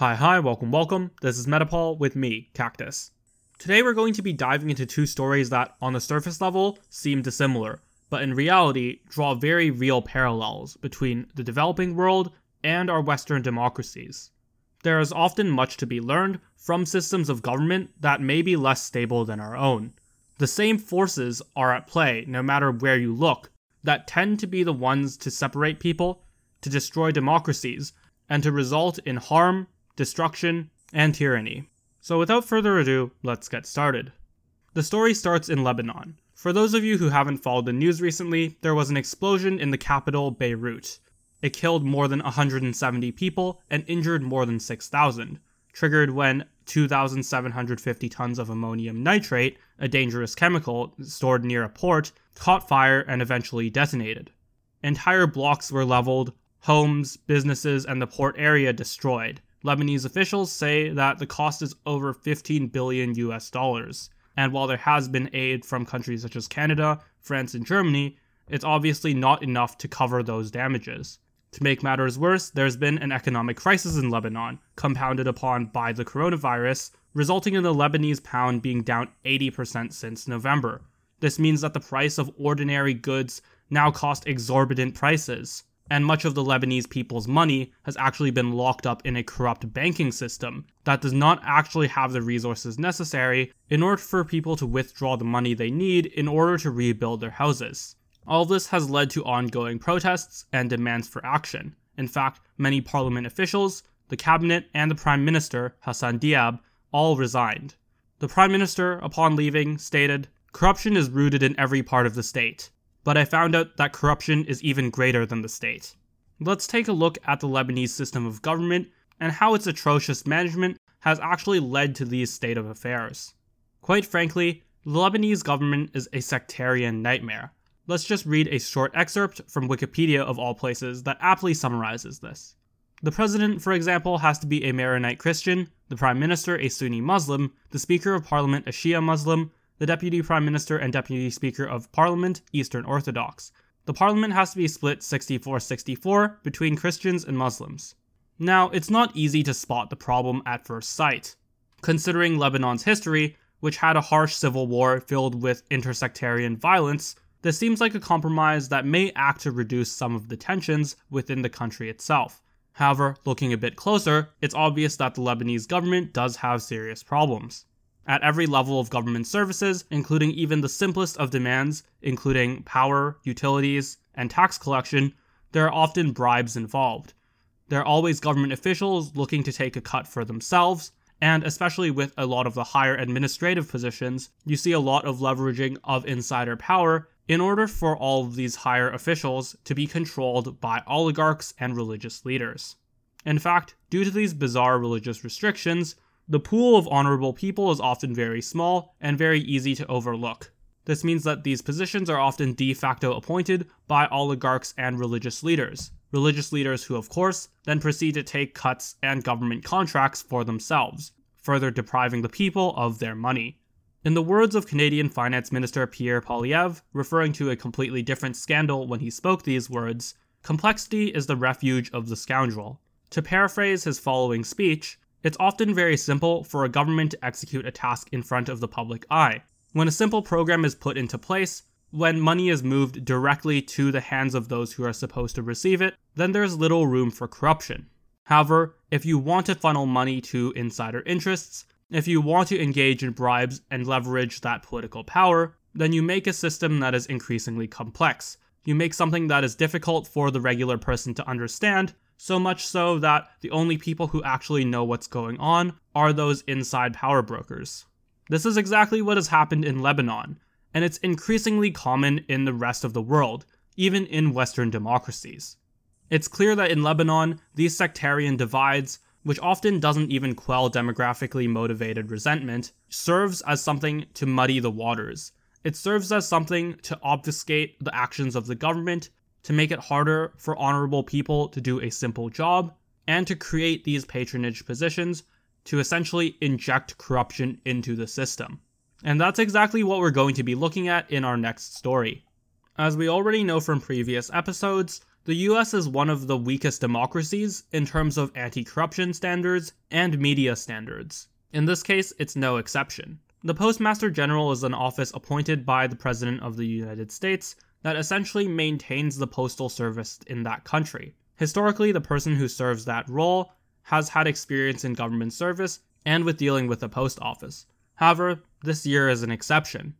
Hi, hi, welcome, welcome. This is Metapol with me, Cactus. Today we're going to be diving into two stories that, on the surface level, seem dissimilar, but in reality draw very real parallels between the developing world and our Western democracies. There is often much to be learned from systems of government that may be less stable than our own. The same forces are at play no matter where you look that tend to be the ones to separate people, to destroy democracies, and to result in harm, destruction, and tyranny. So without further ado, let's get started. The story starts in Lebanon. For those of you who haven't followed the news recently, there was an explosion in the capital, Beirut. It killed more than 170 people and injured more than 6,000, triggered when 2,750 tons of ammonium nitrate, a dangerous chemical stored near a port, caught fire and eventually detonated. Entire blocks were leveled, homes, businesses, and the port area destroyed. Lebanese officials say that the cost is over 15 billion US dollars. And while there has been aid from countries such as Canada, France, and Germany, it's obviously not enough to cover those damages. To make matters worse, there's been an economic crisis in Lebanon, compounded upon by the coronavirus, resulting in the Lebanese pound being down 80% since November. This means that the price of ordinary goods now cost exorbitant prices, and much of the Lebanese people's money has actually been locked up in a corrupt banking system that does not actually have the resources necessary in order for people to withdraw the money they need in order to rebuild their houses. All this has led to ongoing protests and demands for action. In fact, many parliament officials, the cabinet, and the prime minister, Hassan Diab, all resigned. The prime minister, upon leaving, stated, Corruption is rooted in every part of the state, but I found out that corruption is even greater than the state. Let's take a look at the Lebanese system of government and how its atrocious management has actually led to these state of affairs. Quite frankly, the Lebanese government is a sectarian nightmare. Let's just read a short excerpt from Wikipedia of all places that aptly summarizes this. The president, for example, has to be a Maronite Christian, the prime minister a Sunni Muslim, the speaker of parliament a Shia Muslim, the Deputy Prime Minister and Deputy Speaker of Parliament, Eastern Orthodox. The parliament has to be split 64 64 between Christians and Muslims. Now, it's not easy to spot the problem at first sight. Considering Lebanon's history, which had a harsh civil war filled with intersectarian violence, this seems like a compromise that may act to reduce some of the tensions within the country itself. However, looking a bit closer, it's obvious that the Lebanese government does have serious problems at every level of government services, including even the simplest of demands, including power, utilities, and tax collection, there are often bribes involved. There are always government officials looking to take a cut for themselves, and especially with a lot of the higher administrative positions, you see a lot of leveraging of insider power in order for all of these higher officials to be controlled by oligarchs and religious leaders. In fact, due to these bizarre religious restrictions, the pool of honorable people is often very small and very easy to overlook. This means that these positions are often de facto appointed by oligarchs and religious leaders. Religious leaders who, of course, then proceed to take cuts and government contracts for themselves, further depriving the people of their money. In the words of Canadian Finance Minister Pierre Poilievre, referring to a completely different scandal when he spoke these words, complexity is the refuge of the scoundrel. To paraphrase his following speech, it's often very simple for a government to execute a task in front of the public eye. When a simple program is put into place, when money is moved directly to the hands of those who are supposed to receive it, then there's little room for corruption. However, if you want to funnel money to insider interests, if you want to engage in bribes and leverage that political power, then you make a system that is increasingly complex. You make something that is difficult for the regular person to understand, so much so that the only people who actually know what's going on are those inside power brokers. This is exactly what has happened in Lebanon, and it's increasingly common in the rest of the world, even in Western democracies. It's clear that in Lebanon, these sectarian divides, which often doesn't even quell demographically motivated resentment, serves as something to muddy the waters. It serves as something to obfuscate the actions of the government to make it harder for honorable people to do a simple job, and to create these patronage positions to essentially inject corruption into the system. And that's exactly what we're going to be looking at in our next story. As we already know from previous episodes, the US is one of the weakest democracies in terms of anti corruption standards and media standards. In this case, it's no exception. The Postmaster General is an office appointed by the President of the United States that essentially maintains the postal service in that country. Historically, the person who serves that role has had experience in government service and with dealing with the post office. However, this year is an exception.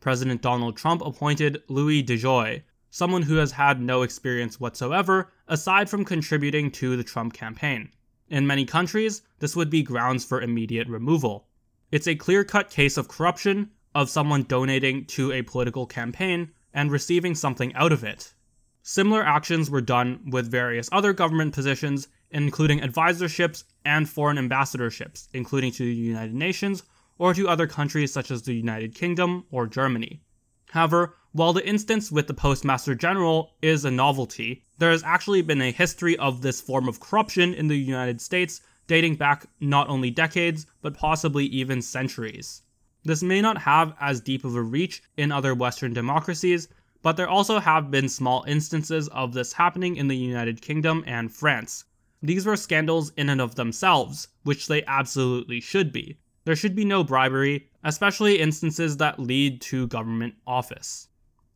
President Donald Trump appointed Louis DeJoy, someone who has had no experience whatsoever aside from contributing to the Trump campaign. In many countries, this would be grounds for immediate removal. It's a clear cut case of corruption, of someone donating to a political campaign and receiving something out of it. Similar actions were done with various other government positions, including advisorships and foreign ambassadorships, including to the United Nations or to other countries such as the United Kingdom or Germany. However, while the instance with the Postmaster General is a novelty, there has actually been a history of this form of corruption in the United States dating back not only decades, but possibly even centuries. This may not have as deep of a reach in other Western democracies, but there also have been small instances of this happening in the United Kingdom and France. These were scandals in and of themselves, which they absolutely should be. There should be no bribery, especially instances that lead to government office.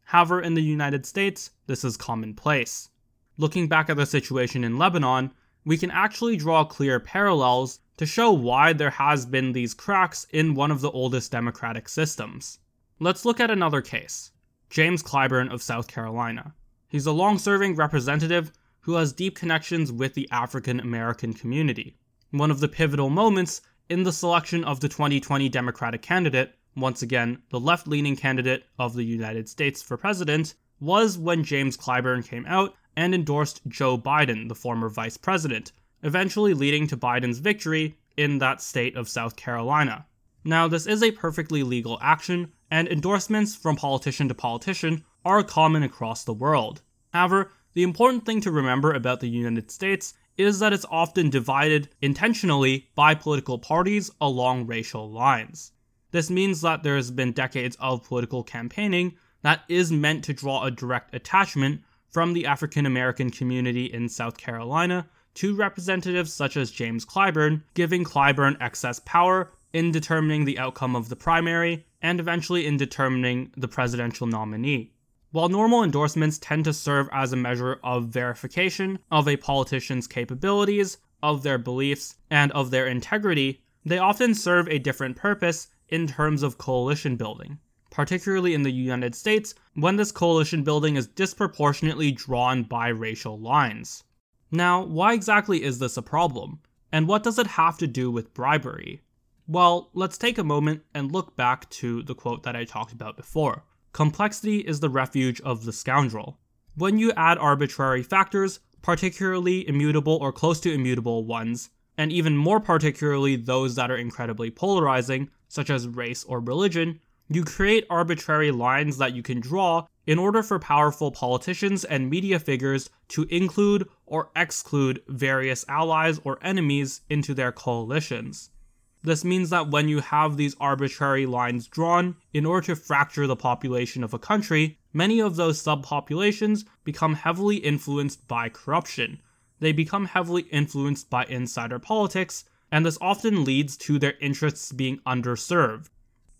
However, in the United States, this is commonplace. Looking back at the situation in Lebanon, we can actually draw clear parallels to show why there has been these cracks in one of the oldest democratic systems. Let's look at another case. James Clyburn of South Carolina. He's a long-serving representative who has deep connections with the African American community. One of the pivotal moments in the selection of the 2020 Democratic candidate, once again, the left leaning candidate of the United States for president, was when James Clyburn came out and endorsed Joe Biden, the former vice president, eventually leading to Biden's victory in that state of South Carolina. Now, this is a perfectly legal action, and endorsements from politician to politician are common across the world. However, the important thing to remember about the United States is that it's often divided intentionally by political parties along racial lines. This means that there has been decades of political campaigning that is meant to draw a direct attachment from the African American community in South Carolina to representatives such as James Clyburn, giving Clyburn excess power in determining the outcome of the primary and eventually in determining the presidential nominee. While normal endorsements tend to serve as a measure of verification of a politician's capabilities, of their beliefs, and of their integrity, they often serve a different purpose in terms of coalition building, particularly in the United States when this coalition building is disproportionately drawn by racial lines. Now, why exactly is this a problem? And what does it have to do with bribery? Well, let's take a moment and look back to the quote that I talked about before. Complexity is the refuge of the scoundrel. When you add arbitrary factors, particularly immutable or close to immutable ones, and even more particularly those that are incredibly polarizing, such as race or religion, you create arbitrary lines that you can draw in order for powerful politicians and media figures to include or exclude various allies or enemies into their coalitions. This means that when you have these arbitrary lines drawn in order to fracture the population of a country, many of those subpopulations become heavily influenced by corruption. They become heavily influenced by insider politics, and this often leads to their interests being underserved.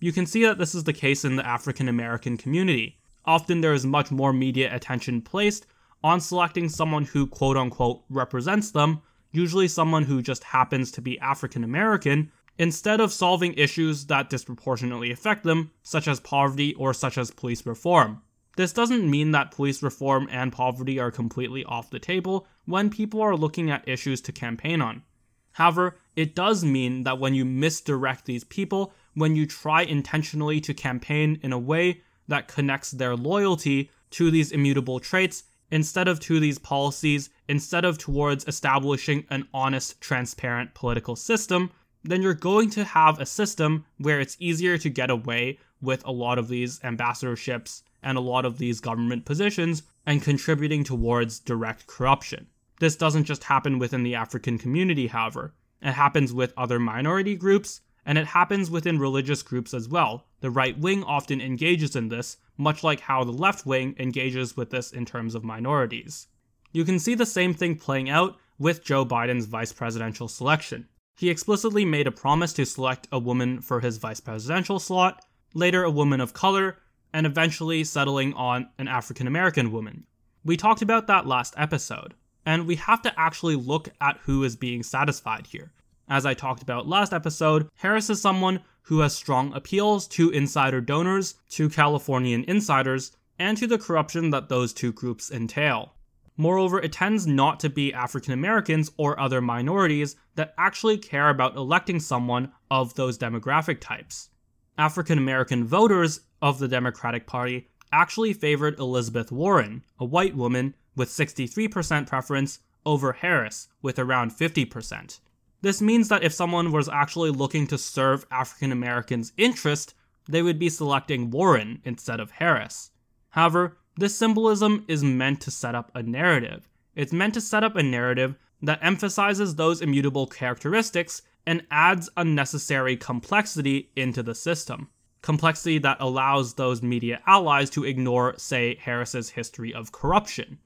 You can see that this is the case in the African American community. Often there is much more media attention placed on selecting someone who quote unquote represents them, usually someone who just happens to be African American, instead of solving issues that disproportionately affect them, such as poverty or such as police reform. This doesn't mean that police reform and poverty are completely off the table when people are looking at issues to campaign on. However, it does mean that when you misdirect these people, when you try intentionally to campaign in a way that connects their loyalty to these immutable traits instead of to these policies, instead of towards establishing an honest, transparent political system, then you're going to have a system where it's easier to get away with a lot of these ambassadorships and a lot of these government positions and contributing towards direct corruption. This doesn't just happen within the African community, however. It happens with other minority groups, and it happens within religious groups as well. The right wing often engages in this, much like how the left wing engages with this in terms of minorities. You can see the same thing playing out with Joe Biden's vice presidential selection. He explicitly made a promise to select a woman for his vice presidential slot, later a woman of color, and eventually settling on an African American woman. We talked about that last episode, and we have to actually look at who is being satisfied here. As I talked about last episode, Harris is someone who has strong appeals to insider donors, to Californian insiders, and to the corruption that those two groups entail. Moreover, it tends not to be African Americans or other minorities that actually care about electing someone of those demographic types. African American voters of the Democratic Party actually favored Elizabeth Warren, a white woman, with 63% preference over Harris, with around 50%. This means that if someone was actually looking to serve African Americans' interest, they would be selecting Warren instead of Harris. However, this symbolism is meant to set up a narrative. It's meant to set up a narrative that emphasizes those immutable characteristics and adds unnecessary complexity into the system. Complexity that allows those media allies to ignore, say, Harris's history of corruption.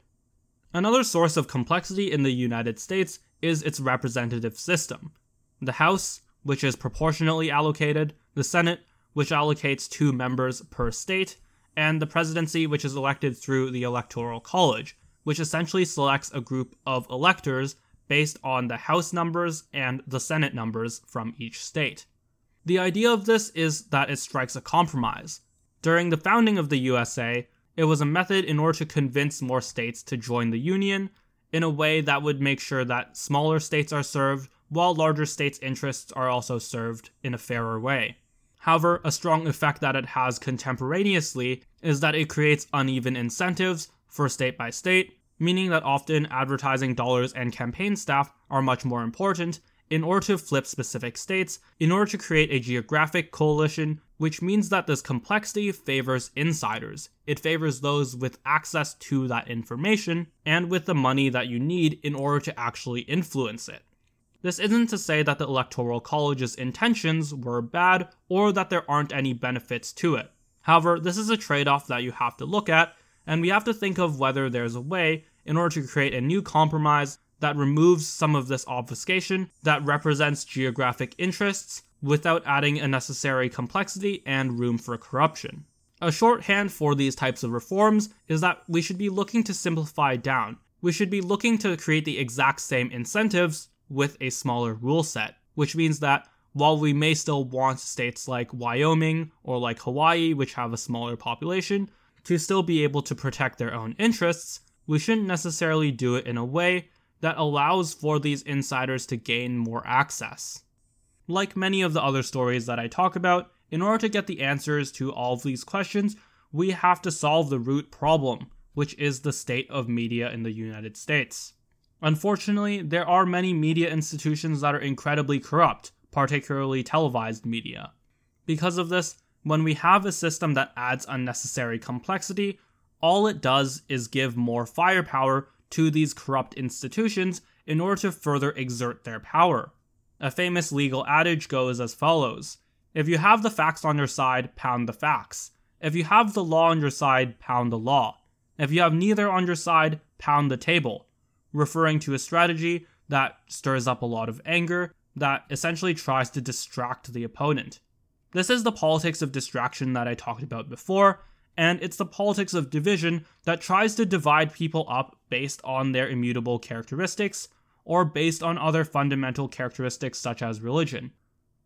Another source of complexity in the United States is its representative system. The House, which is proportionally allocated, the Senate, which allocates two members per state, and the presidency, which is elected through the Electoral College, which essentially selects a group of electors based on the House numbers and the Senate numbers from each state. The idea of this is that it strikes a compromise. During the founding of the USA, it was a method in order to convince more states to join the Union in a way that would make sure that smaller states are served while larger states' interests are also served in a fairer way. However, a strong effect that it has contemporaneously is that it creates uneven incentives for state by state, meaning that often advertising dollars and campaign staff are much more important in order to flip specific states, in order to create a geographic coalition, which means that this complexity favors insiders. It favors those with access to that information and with the money that you need in order to actually influence it. This isn't to say that the Electoral College's intentions were bad or that there aren't any benefits to it. However, this is a trade off that you have to look at, and we have to think of whether there's a way in order to create a new compromise that removes some of this obfuscation that represents geographic interests without adding unnecessary complexity and room for corruption. A shorthand for these types of reforms is that we should be looking to simplify down. We should be looking to create the exact same incentives with a smaller rule set, which means that while we may still want states like Wyoming or like Hawaii, which have a smaller population, to still be able to protect their own interests, we shouldn't necessarily do it in a way that allows for these insiders to gain more access. Like many of the other stories that I talk about, in order to get the answers to all of these questions, we have to solve the root problem, which is the state of media in the United States. Unfortunately, there are many media institutions that are incredibly corrupt, particularly televised media. Because of this, when we have a system that adds unnecessary complexity, all it does is give more firepower to these corrupt institutions in order to further exert their power. A famous legal adage goes as follows If you have the facts on your side, pound the facts. If you have the law on your side, pound the law. If you have neither on your side, pound the table, referring to a strategy that stirs up a lot of anger, that essentially tries to distract the opponent. This is the politics of distraction that I talked about before, and it's the politics of division that tries to divide people up based on their immutable characteristics or based on other fundamental characteristics such as religion.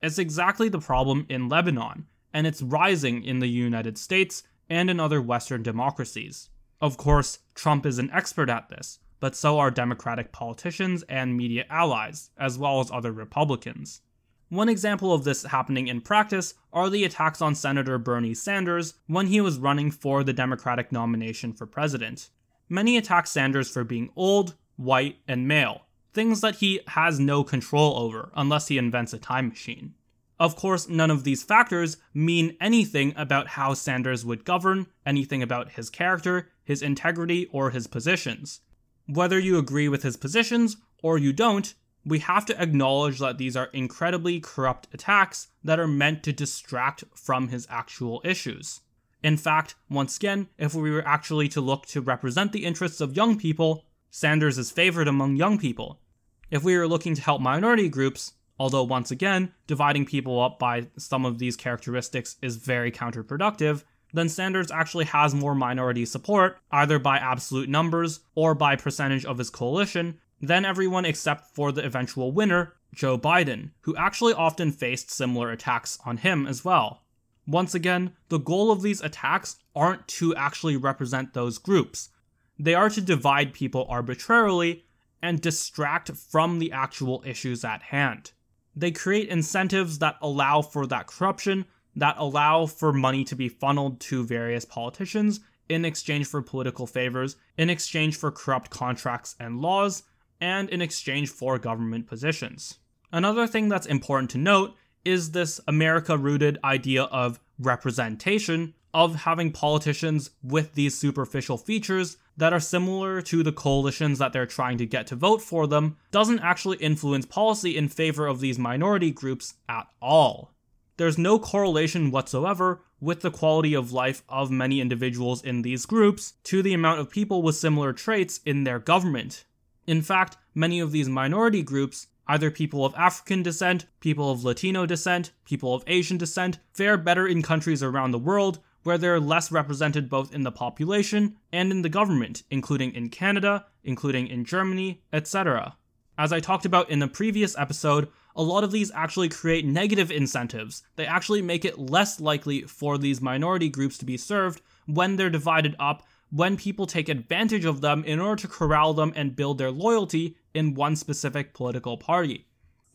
It's exactly the problem in Lebanon, and it's rising in the United States and in other Western democracies. Of course, Trump is an expert at this, but so are Democratic politicians and media allies, as well as other Republicans. One example of this happening in practice are the attacks on Senator Bernie Sanders when he was running for the Democratic nomination for president. Many attack Sanders for being old, white, and male, things that he has no control over unless he invents a time machine. Of course, none of these factors mean anything about how Sanders would govern, anything about his character, his integrity, or his positions. Whether you agree with his positions or you don't, we have to acknowledge that these are incredibly corrupt attacks that are meant to distract from his actual issues. In fact, once again, if we were actually to look to represent the interests of young people, Sanders is favored among young people. If we are looking to help minority groups, although once again, dividing people up by some of these characteristics is very counterproductive, then Sanders actually has more minority support, either by absolute numbers or by percentage of his coalition, than everyone except for the eventual winner, Joe Biden, who actually often faced similar attacks on him as well. Once again, the goal of these attacks aren't to actually represent those groups. They are to divide people arbitrarily and distract from the actual issues at hand. They create incentives that allow for that corruption, that allow for money to be funneled to various politicians in exchange for political favors, in exchange for corrupt contracts and laws, and in exchange for government positions. Another thing that's important to note is this America rooted idea of representation, of having politicians with these superficial features that are similar to the coalitions that they're trying to get to vote for them, doesn't actually influence policy in favor of these minority groups at all. There's no correlation whatsoever with the quality of life of many individuals in these groups to the amount of people with similar traits in their government. In fact, many of these minority groups Either people of African descent, people of Latino descent, people of Asian descent fare better in countries around the world where they're less represented both in the population and in the government, including in Canada, including in Germany, etc. As I talked about in the previous episode, a lot of these actually create negative incentives. They actually make it less likely for these minority groups to be served when they're divided up when people take advantage of them in order to corral them and build their loyalty in one specific political party.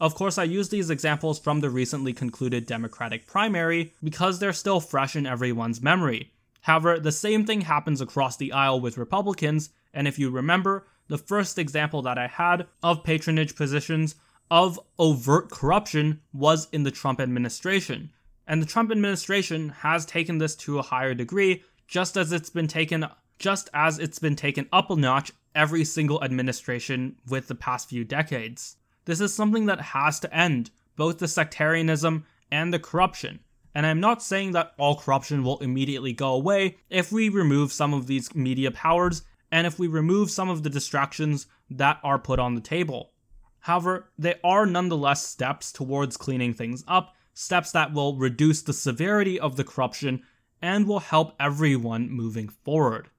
Of course, I use these examples from the recently concluded Democratic primary because they're still fresh in everyone's memory. However, the same thing happens across the aisle with Republicans, and if you remember, the first example that I had of patronage positions of overt corruption was in the Trump administration. And the Trump administration has taken this to a higher degree, just as it's been taken just as it's been taken up a notch every single administration with the past few decades. This is something that has to end, both the sectarianism and the corruption. And I'm not saying that all corruption will immediately go away if we remove some of these media powers and if we remove some of the distractions that are put on the table. However, they are nonetheless steps towards cleaning things up, steps that will reduce the severity of the corruption and will help everyone moving forward.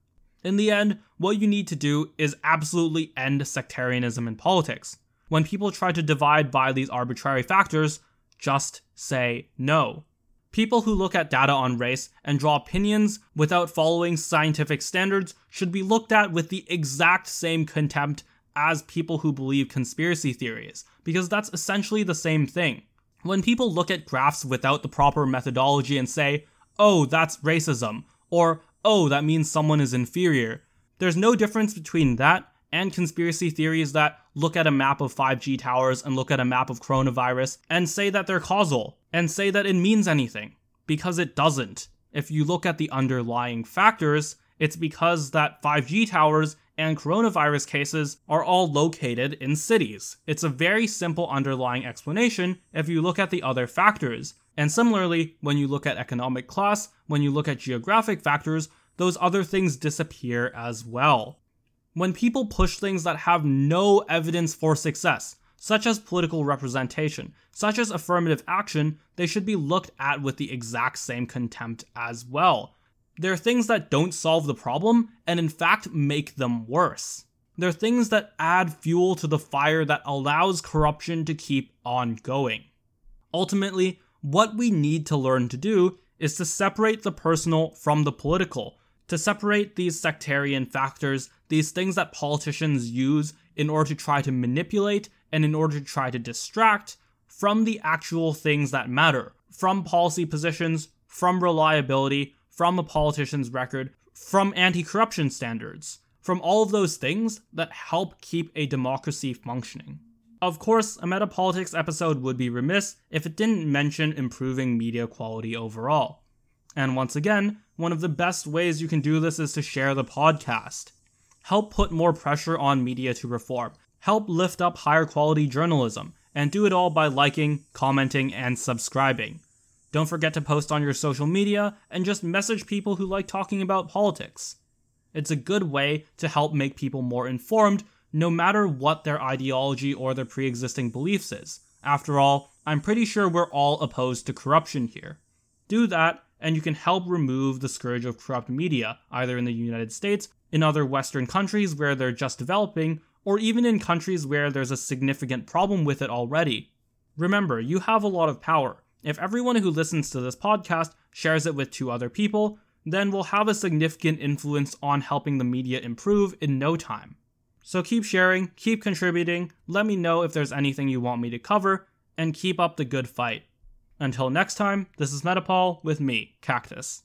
In the end, what you need to do is absolutely end sectarianism in politics. When people try to divide by these arbitrary factors, just say no. People who look at data on race and draw opinions without following scientific standards should be looked at with the exact same contempt as people who believe conspiracy theories, because that's essentially the same thing. When people look at graphs without the proper methodology and say, oh, that's racism, or oh, that means someone is inferior. There's no difference between that and conspiracy theories that look at a map of 5G towers and look at a map of coronavirus and say that they're causal and say that it means anything. Because it doesn't. If you look at the underlying factors, it's because that 5G towers and coronavirus cases are all located in cities. It's a very simple underlying explanation if you look at the other factors. And similarly, when you look at economic class, when you look at geographic factors, those other things disappear as well. When people push things that have no evidence for success, such as political representation, such as affirmative action, they should be looked at with the exact same contempt as well. They're things that don't solve the problem and in fact make them worse. They're things that add fuel to the fire that allows corruption to keep on going. Ultimately, what we need to learn to do is to separate the personal from the political, to separate these sectarian factors, these things that politicians use in order to try to manipulate and in order to try to distract from the actual things that matter, from policy positions, from reliability, from a politician's record, from anti corruption standards, from all of those things that help keep a democracy functioning. Of course, a metapolitics episode would be remiss if it didn't mention improving media quality overall. And once again, one of the best ways you can do this is to share the podcast. Help put more pressure on media to reform. Help lift up higher quality journalism. And do it all by liking, commenting, and subscribing. Don't forget to post on your social media and just message people who like talking about politics. It's a good way to help make people more informed, no matter what their ideology or their pre existing beliefs is. After all, I'm pretty sure we're all opposed to corruption here. Do that, and you can help remove the scourge of corrupt media, either in the United States, in other Western countries where they're just developing, or even in countries where there's a significant problem with it already. Remember, you have a lot of power. If everyone who listens to this podcast shares it with two other people, then we'll have a significant influence on helping the media improve in no time. So keep sharing, keep contributing, let me know if there's anything you want me to cover, and keep up the good fight. Until next time, this is Metapol with me, Cactus.